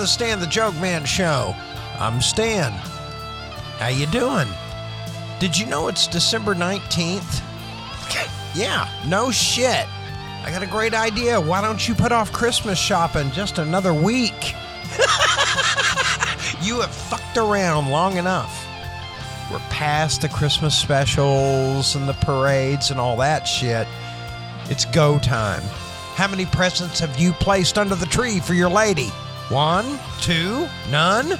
the Stan the Joke Man show. I'm Stan. How you doing? Did you know it's December 19th? Yeah, no shit. I got a great idea. Why don't you put off Christmas shopping just another week? you have fucked around long enough. We're past the Christmas specials and the parades and all that shit. It's go time. How many presents have you placed under the tree for your lady? One? Two? None?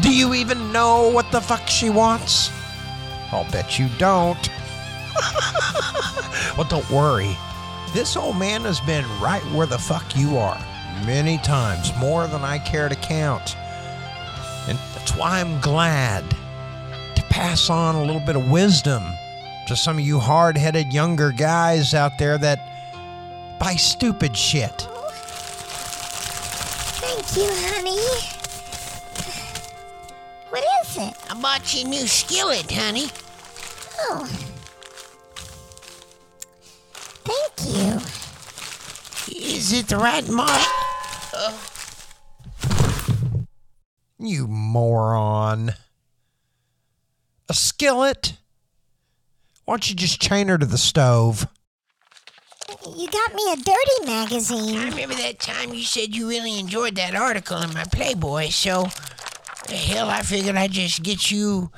Do you even know what the fuck she wants? I'll bet you don't. well, don't worry. This old man has been right where the fuck you are many times, more than I care to count. And that's why I'm glad to pass on a little bit of wisdom to some of you hard headed younger guys out there that buy stupid shit. Thank you, honey. What is it? I bought you a new skillet, honey. Oh. Thank you. Is it the right model? Uh. You moron. A skillet? Why don't you just chain her to the stove? You got me a dirty magazine. I remember that time you said you really enjoyed that article in my Playboy, so hell, I figured I'd just get you,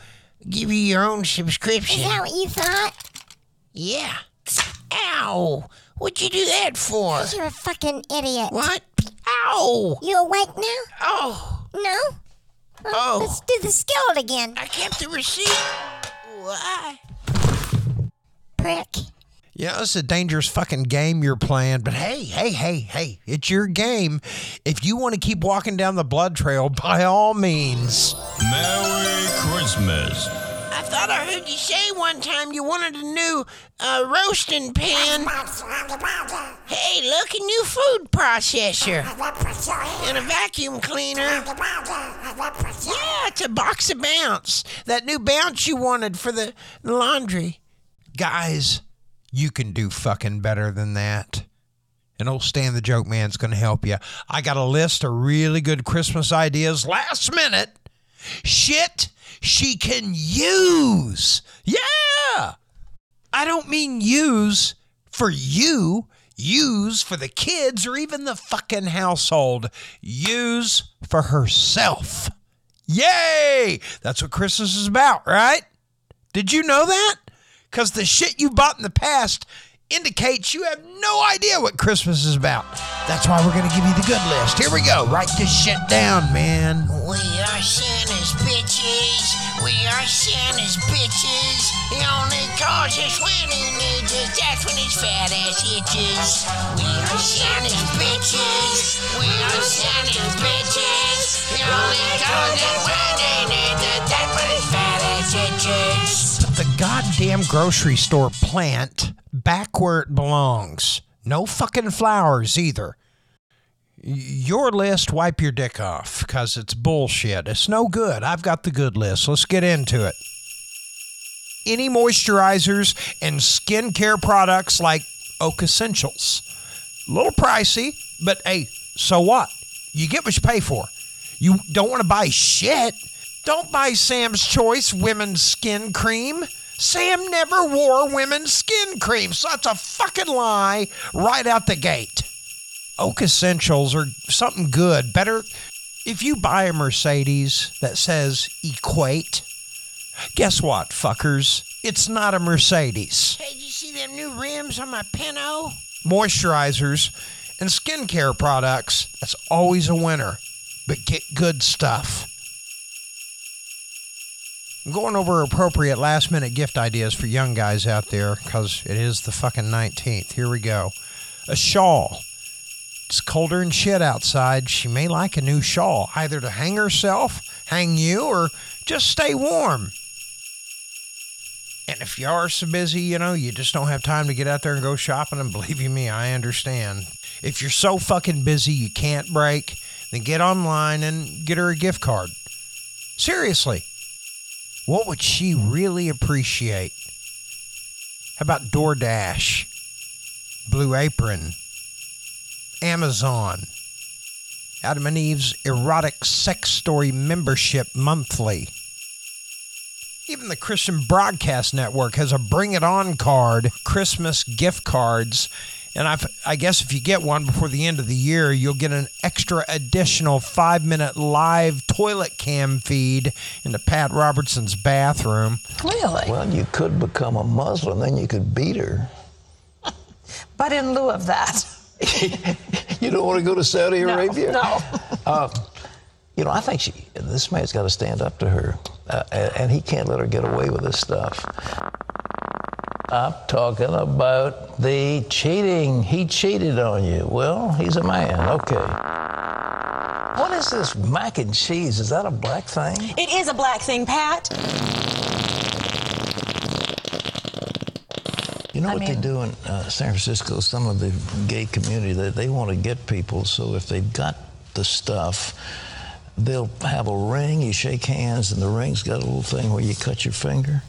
give you your own subscription. Is that what you thought? Yeah. Ow! What'd you do that for? You're a fucking idiot. What? Ow! You awake now? Oh! No? Oh! Let's do the skillet again. I kept the receipt. Why? Prick. Yeah, it's a dangerous fucking game you're playing, but hey, hey, hey, hey, it's your game. If you want to keep walking down the blood trail, by all means. Merry Christmas. I thought I heard you say one time you wanted a new uh, roasting pan. Hey, look, a new food processor and a vacuum cleaner. Yeah, it's a box of bounce. That new bounce you wanted for the laundry. Guys, you can do fucking better than that. And old Stan the Joke Man's going to help you. I got a list of really good Christmas ideas last minute. Shit she can use. Yeah. I don't mean use for you, use for the kids or even the fucking household. Use for herself. Yay! That's what Christmas is about, right? Did you know that? Because the shit you bought in the past indicates you have no idea what Christmas is about. That's why we're going to give you the good list. Here we go. Write this shit down, man. We are Santa's bitches. We are Santa's bitches. He only calls us when he needs us. That's when his fat ass itches. We are Santa's bitches. We are Santa's bitches. He only calls us when he needs us. That's when his fat ass itches. The goddamn grocery store plant back where it belongs. No fucking flowers either. Your list, wipe your dick off, because it's bullshit. It's no good. I've got the good list. Let's get into it. Any moisturizers and skincare products like Oak Essentials. A little pricey, but hey, so what? You get what you pay for. You don't want to buy shit. Don't buy Sam's Choice women's skin cream. Sam never wore women's skin cream, so that's a fucking lie right out the gate. Oak Essentials are something good. Better if you buy a Mercedes that says Equate. Guess what, fuckers? It's not a Mercedes. Hey, did you see them new rims on my Pinto? Moisturizers and skincare products, that's always a winner. But get good stuff. Going over appropriate last minute gift ideas for young guys out there because it is the fucking 19th. Here we go. A shawl. It's colder than shit outside. She may like a new shawl, either to hang herself, hang you, or just stay warm. And if you are so busy, you know, you just don't have time to get out there and go shopping, and believe you me, I understand. If you're so fucking busy you can't break, then get online and get her a gift card. Seriously, what would she really appreciate? How about DoorDash, Blue Apron, Amazon, Adam and Eve's erotic sex story membership monthly. Even the Christian Broadcast Network has a Bring It On card, Christmas gift cards. And I've, I guess if you get one before the end of the year, you'll get an extra additional five minute live toilet cam feed into Pat Robertson's bathroom. Really? Well, you could become a Muslim, then you could beat her. But in lieu of that, You don't want to go to Saudi no, Arabia? no. You know, I think she, this man's got to stand up to her, uh, and, and he can't let her get away with this stuff. I'm talking about the cheating. He cheated on you. Well, he's a man. Okay. What is this mac and cheese? Is that a black thing? It is a black thing, Pat. You know I what mean- they do in uh, San Francisco? Some of the gay community they, they want to get people. So if they've got the stuff, they'll have a ring. You shake hands, and the ring's got a little thing where you cut your finger.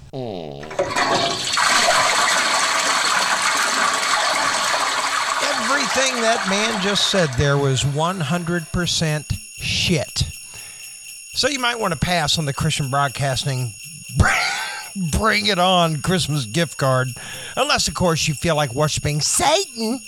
Everything that man just said there was 100% shit. So you might want to pass on the Christian Broadcasting Bring It On Christmas gift card. Unless, of course, you feel like worshiping Satan.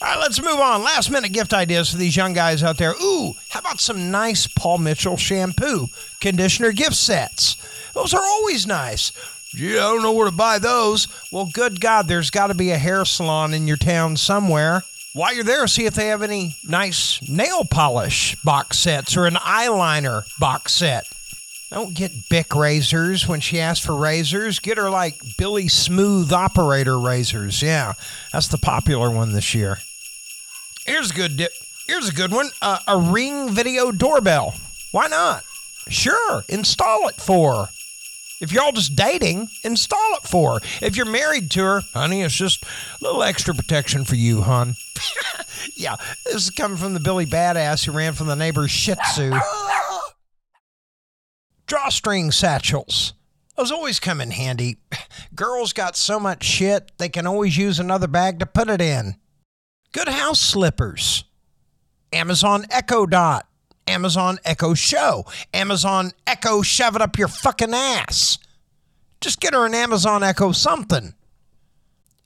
All right, let's move on. Last minute gift ideas for these young guys out there. Ooh, how about some nice Paul Mitchell shampoo, conditioner gift sets? Those are always nice. Gee, I don't know where to buy those. Well, good God, there's got to be a hair salon in your town somewhere. While you're there, see if they have any nice nail polish box sets or an eyeliner box set. Don't get Bic razors when she asks for razors. Get her like Billy Smooth operator razors. Yeah, that's the popular one this year. Here's a good dip. Here's a good one. Uh, a Ring video doorbell. Why not? Sure, install it for. If you're all just dating, install it for her. If you're married to her, honey, it's just a little extra protection for you, hon. yeah, this is coming from the Billy Badass who ran from the neighbor's Shih Tzu. Drawstring satchels. Those always come in handy. Girls got so much shit, they can always use another bag to put it in. Good house slippers. Amazon Echo Dot. Amazon Echo Show. Amazon Echo Shove It Up Your Fucking Ass. Just get her an Amazon Echo something.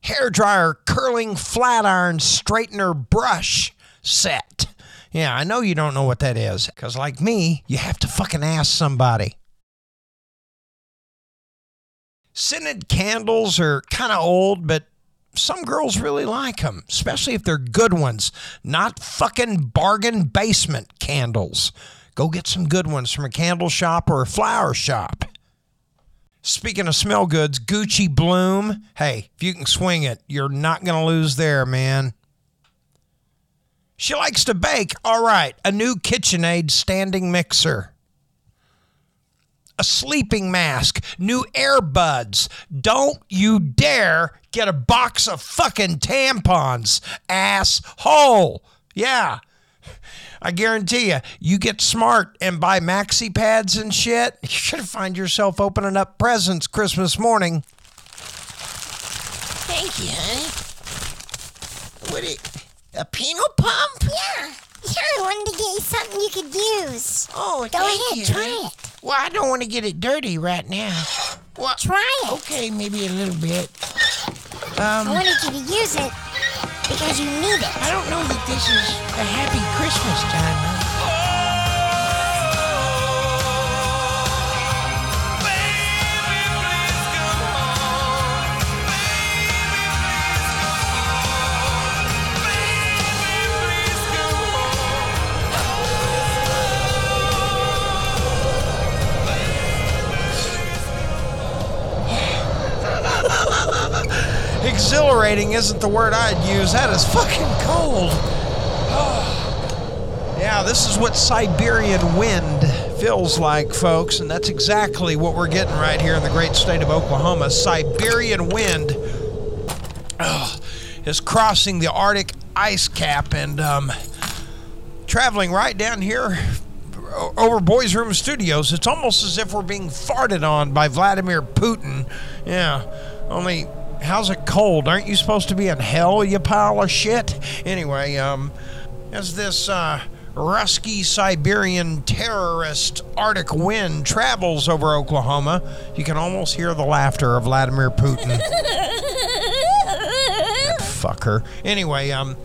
Hair dryer, curling flat iron, straightener brush set. Yeah, I know you don't know what that is, because like me, you have to fucking ask somebody. Scented candles are kind of old, but some girls really like them, especially if they're good ones, not fucking bargain basement candles. Go get some good ones from a candle shop or a flower shop. Speaking of smell goods, Gucci Bloom. Hey, if you can swing it, you're not going to lose there, man. She likes to bake. All right, a new KitchenAid standing mixer. A sleeping mask, new earbuds. Don't you dare get a box of fucking tampons, asshole. Yeah. I guarantee you, you get smart and buy maxi pads and shit, you're going to find yourself opening up presents Christmas morning. Thank you, honey. What it? A penal pump? Yeah. Here, I wanted to get you something you could use. Oh, Go thank ahead, you. try it. Well, I don't want to get it dirty right now. Well, Try it. okay, maybe a little bit. I um, wanted you to use it because you need it. I don't know that this is a happy Christmas time. Isn't the word I'd use. That is fucking cold. Yeah, this is what Siberian wind feels like, folks, and that's exactly what we're getting right here in the great state of Oklahoma. Siberian wind is crossing the Arctic ice cap and um, traveling right down here over Boys Room Studios. It's almost as if we're being farted on by Vladimir Putin. Yeah, only how's it cold? Aren't you supposed to be in hell, you pile of shit? Anyway, um, as this uh, rusky Siberian terrorist Arctic wind travels over Oklahoma, you can almost hear the laughter of Vladimir Putin. Fucker. Anyway, um,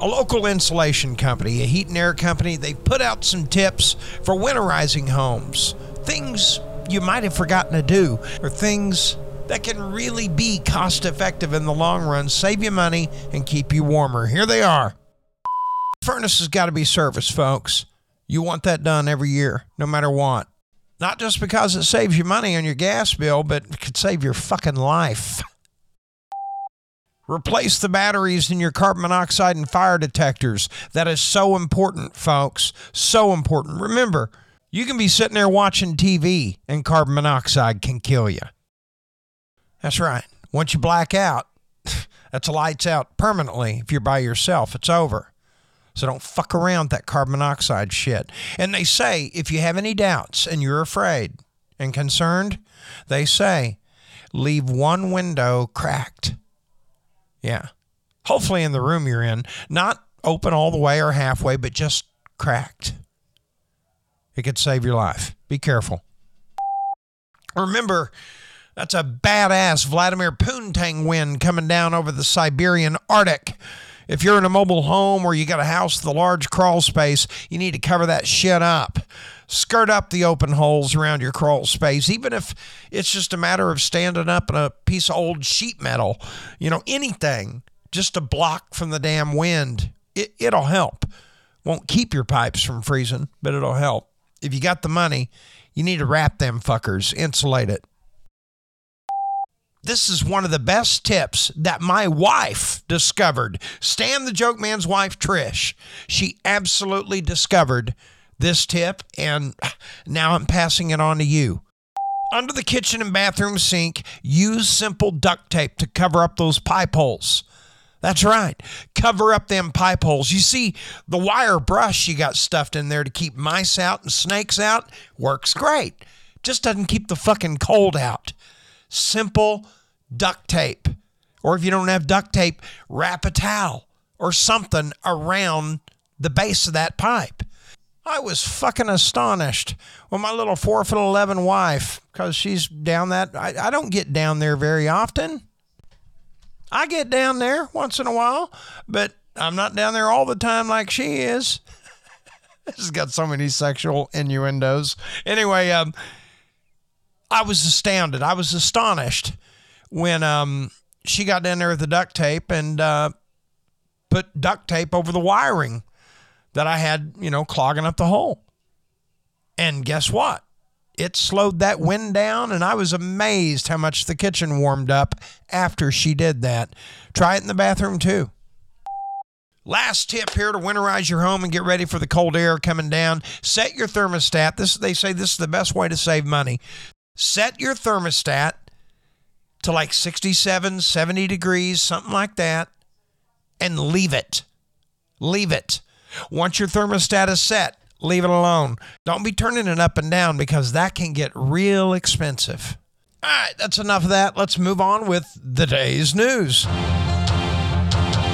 a local insulation company, a heat and air company, they've put out some tips for winterizing homes. Things you might have forgotten to do, or things that can really be cost effective in the long run, save you money, and keep you warmer. Here they are. Furnace has got to be serviced, folks. You want that done every year, no matter what. Not just because it saves you money on your gas bill, but it could save your fucking life. Replace the batteries in your carbon monoxide and fire detectors. That is so important, folks. So important. Remember, you can be sitting there watching TV and carbon monoxide can kill you. That's right. Once you black out, that's lights out permanently. If you're by yourself, it's over. So don't fuck around that carbon monoxide shit. And they say if you have any doubts and you're afraid and concerned, they say leave one window cracked. Yeah. Hopefully in the room you're in, not open all the way or halfway, but just cracked. It could save your life. Be careful. Remember, that's a badass Vladimir Poontang wind coming down over the Siberian Arctic. If you're in a mobile home or you got a house with a large crawl space, you need to cover that shit up. Skirt up the open holes around your crawl space, even if it's just a matter of standing up in a piece of old sheet metal, you know, anything just to block from the damn wind. It, it'll help. Won't keep your pipes from freezing, but it'll help. If you got the money, you need to wrap them fuckers, insulate it this is one of the best tips that my wife discovered. Stan the Joke Man's wife, Trish. She absolutely discovered this tip, and now I'm passing it on to you. Under the kitchen and bathroom sink, use simple duct tape to cover up those pipe holes. That's right. Cover up them pipe holes. You see, the wire brush you got stuffed in there to keep mice out and snakes out works great. Just doesn't keep the fucking cold out. Simple duct tape. Or if you don't have duct tape, wrap a towel or something around the base of that pipe. I was fucking astonished when my little four foot eleven wife, because she's down that. I, I don't get down there very often. I get down there once in a while, but I'm not down there all the time like she is. this has got so many sexual innuendos. Anyway, um, I was astounded. I was astonished when um, she got down there with the duct tape and uh, put duct tape over the wiring that I had, you know, clogging up the hole. And guess what? It slowed that wind down, and I was amazed how much the kitchen warmed up after she did that. Try it in the bathroom too. Last tip here to winterize your home and get ready for the cold air coming down. Set your thermostat. This they say this is the best way to save money. Set your thermostat to like 67, 70 degrees, something like that, and leave it. Leave it. Once your thermostat is set, leave it alone. Don't be turning it up and down because that can get real expensive. All right, that's enough of that. Let's move on with the day's news.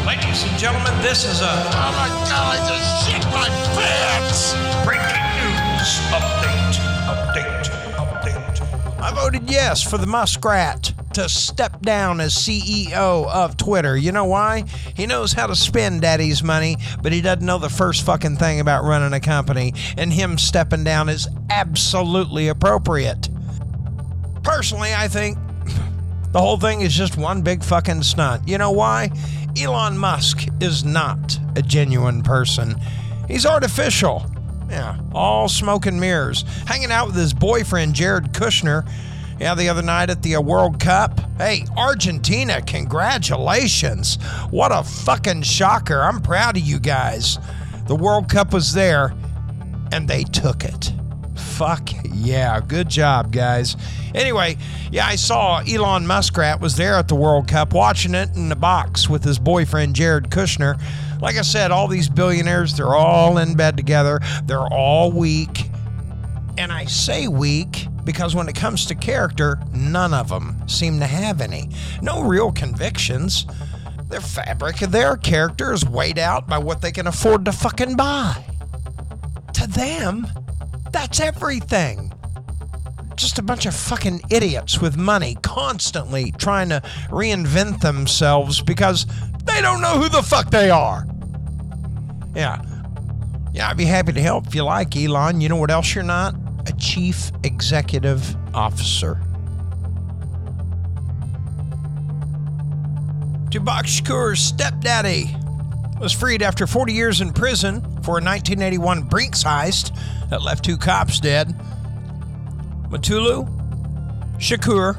Ladies and gentlemen, this is a Oh my god, I just shit my pants! breaking news update. Update. Update. I voted yes for the muskrat to step down as CEO of Twitter. You know why? He knows how to spend daddy's money, but he doesn't know the first fucking thing about running a company, and him stepping down is absolutely appropriate. Personally, I think the whole thing is just one big fucking stunt. You know why? Elon Musk is not a genuine person. He's artificial. Yeah, all smoke and mirrors. Hanging out with his boyfriend, Jared Kushner. Yeah, the other night at the uh, World Cup. Hey, Argentina, congratulations. What a fucking shocker. I'm proud of you guys. The World Cup was there, and they took it. Fuck yeah. Good job, guys. Anyway, yeah, I saw Elon Muskrat was there at the World Cup watching it in the box with his boyfriend, Jared Kushner. Like I said, all these billionaires, they're all in bed together. They're all weak. And I say weak because when it comes to character, none of them seem to have any. No real convictions. Their fabric of their character is weighed out by what they can afford to fucking buy. To them, that's everything. Just a bunch of fucking idiots with money constantly trying to reinvent themselves because they don't know who the fuck they are. Yeah. Yeah, I'd be happy to help if you like, Elon. You know what else you're not? A chief executive officer. Tupac Shakur's stepdaddy was freed after 40 years in prison for a 1981 Brinks heist that left two cops dead. Mutulu Shakur,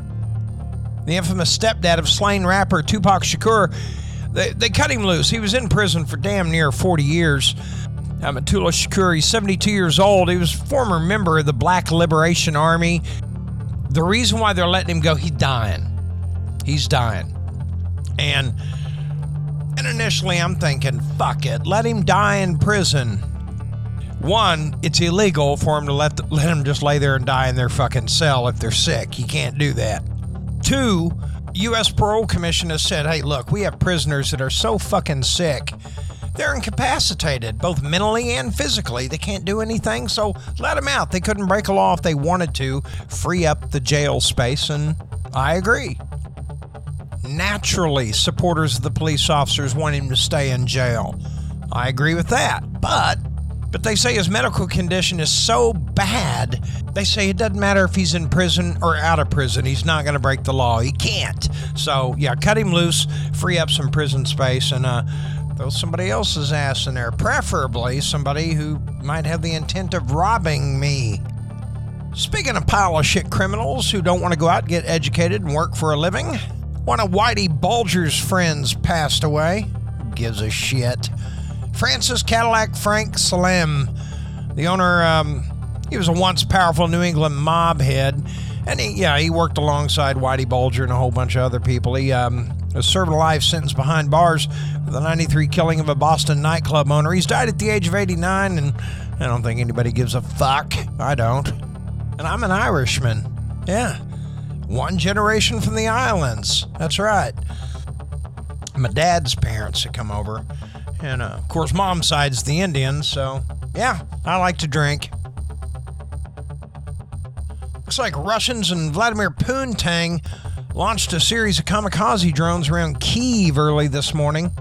the infamous stepdad of slain rapper Tupac Shakur, they, they cut him loose. He was in prison for damn near 40 years. Mutulu Shakur, he's 72 years old. He was a former member of the Black Liberation Army. The reason why they're letting him go, he's dying. He's dying. And and initially I'm thinking, fuck it, let him die in prison. One, it's illegal for him to let the, let him just lay there and die in their fucking cell if they're sick. You can't do that. Two, U.S. Parole Commission has said, hey, look, we have prisoners that are so fucking sick. They're incapacitated, both mentally and physically. They can't do anything, so let them out. They couldn't break a law if they wanted to, free up the jail space, and I agree. Naturally, supporters of the police officers want him to stay in jail. I agree with that. But but they say his medical condition is so bad, they say it doesn't matter if he's in prison or out of prison, he's not going to break the law. He can't. So, yeah, cut him loose, free up some prison space, and uh, somebody else's ass in there. Preferably somebody who might have the intent of robbing me. Speaking of pile of shit criminals who don't want to go out get educated and work for a living, one of Whitey Bulger's friends passed away. Gives a shit. Francis Cadillac Frank Salemme, the owner, um, he was a once powerful New England mob head. And he, yeah, he worked alongside Whitey Bulger and a whole bunch of other people. He um, was serving a life sentence behind bars for the 93 killing of a Boston nightclub owner. He's died at the age of 89, and I don't think anybody gives a fuck. I don't. And I'm an Irishman. Yeah. One generation from the islands. That's right. My dad's parents had come over. And uh, of course, mom's side's the Indians, so yeah, I like to drink. Looks like Russians and Vladimir Putin launched a series of kamikaze drones around Kiev early this morning.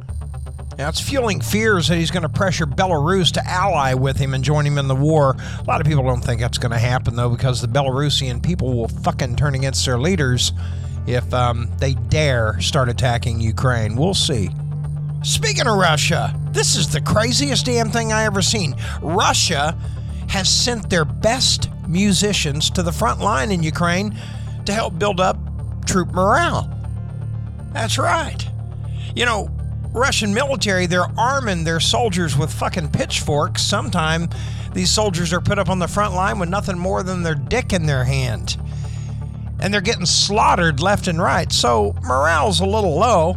Now, it's fueling fears that he's going to pressure Belarus to ally with him and join him in the war. A lot of people don't think that's going to happen, though, because the Belarusian people will fucking turn against their leaders if um, they dare start attacking Ukraine. We'll see. Speaking of Russia, this is the craziest damn thing I ever seen. Russia has sent their best musicians to the front line in Ukraine to help build up troop morale. That's right. You know, Russian military, they're arming their soldiers with fucking pitchforks. Sometime these soldiers are put up on the front line with nothing more than their dick in their hand. And they're getting slaughtered left and right. So morale's a little low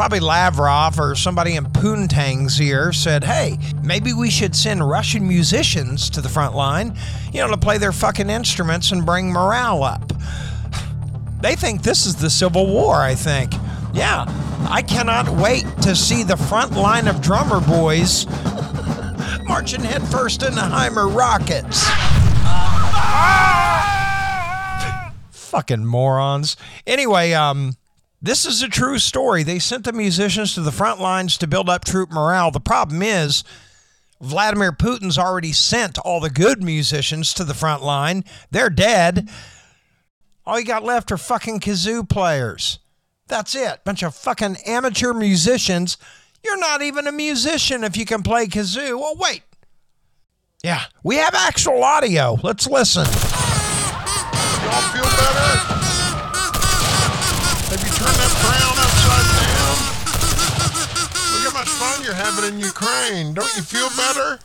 probably Lavrov or somebody in Poontang's ear said, hey, maybe we should send Russian musicians to the front line, you know, to play their fucking instruments and bring morale up. They think this is the Civil War, I think. Yeah, I cannot wait to see the front line of drummer boys marching headfirst into HIMARS rockets. Fucking morons. Anyway, um, this is a true story. They sent the musicians to the front lines to build up troop morale. The problem is, Vladimir Putin's already sent all the good musicians to the front line. They're dead. All you got left are fucking kazoo players. That's it. Bunch of fucking amateur musicians. You're not even a musician if you can play kazoo. Well, wait. Yeah, we have actual audio. Let's listen. Y'all feel better? You're having in Ukraine. Don't you feel better?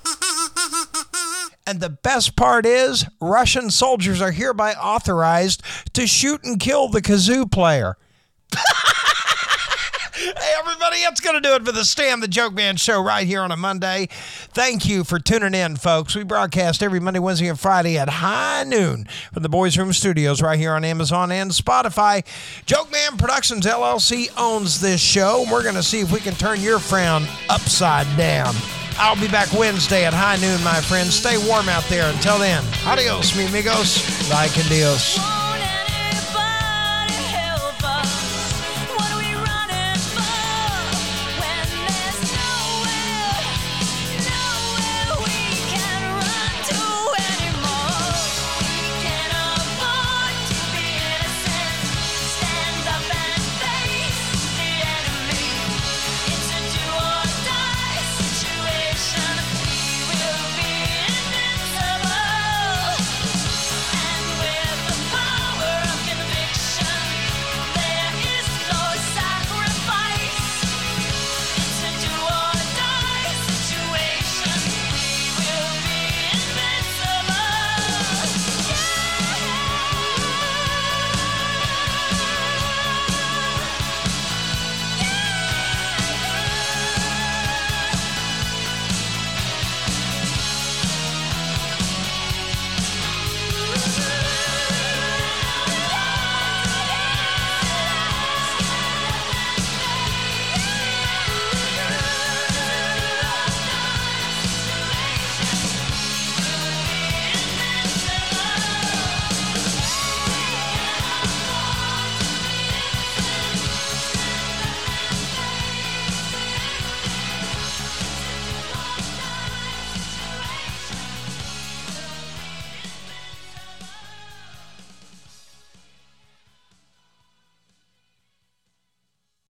And the best part is, Russian soldiers are hereby authorized to shoot and kill the kazoo player. Hey, everybody, that's going to do it for the Stan the Joke Man show right here on a Monday. Thank you for tuning in, folks. We broadcast every Monday, Wednesday, and Friday at high noon from the Boys Room Studios right here on Amazon and Spotify. Joke Man Productions LLC owns this show. We're going to see if we can turn your frown upside down. I'll be back Wednesday at high noon, my friends. Stay warm out there. Until then, adios, mi amigos. Bye, con Dios.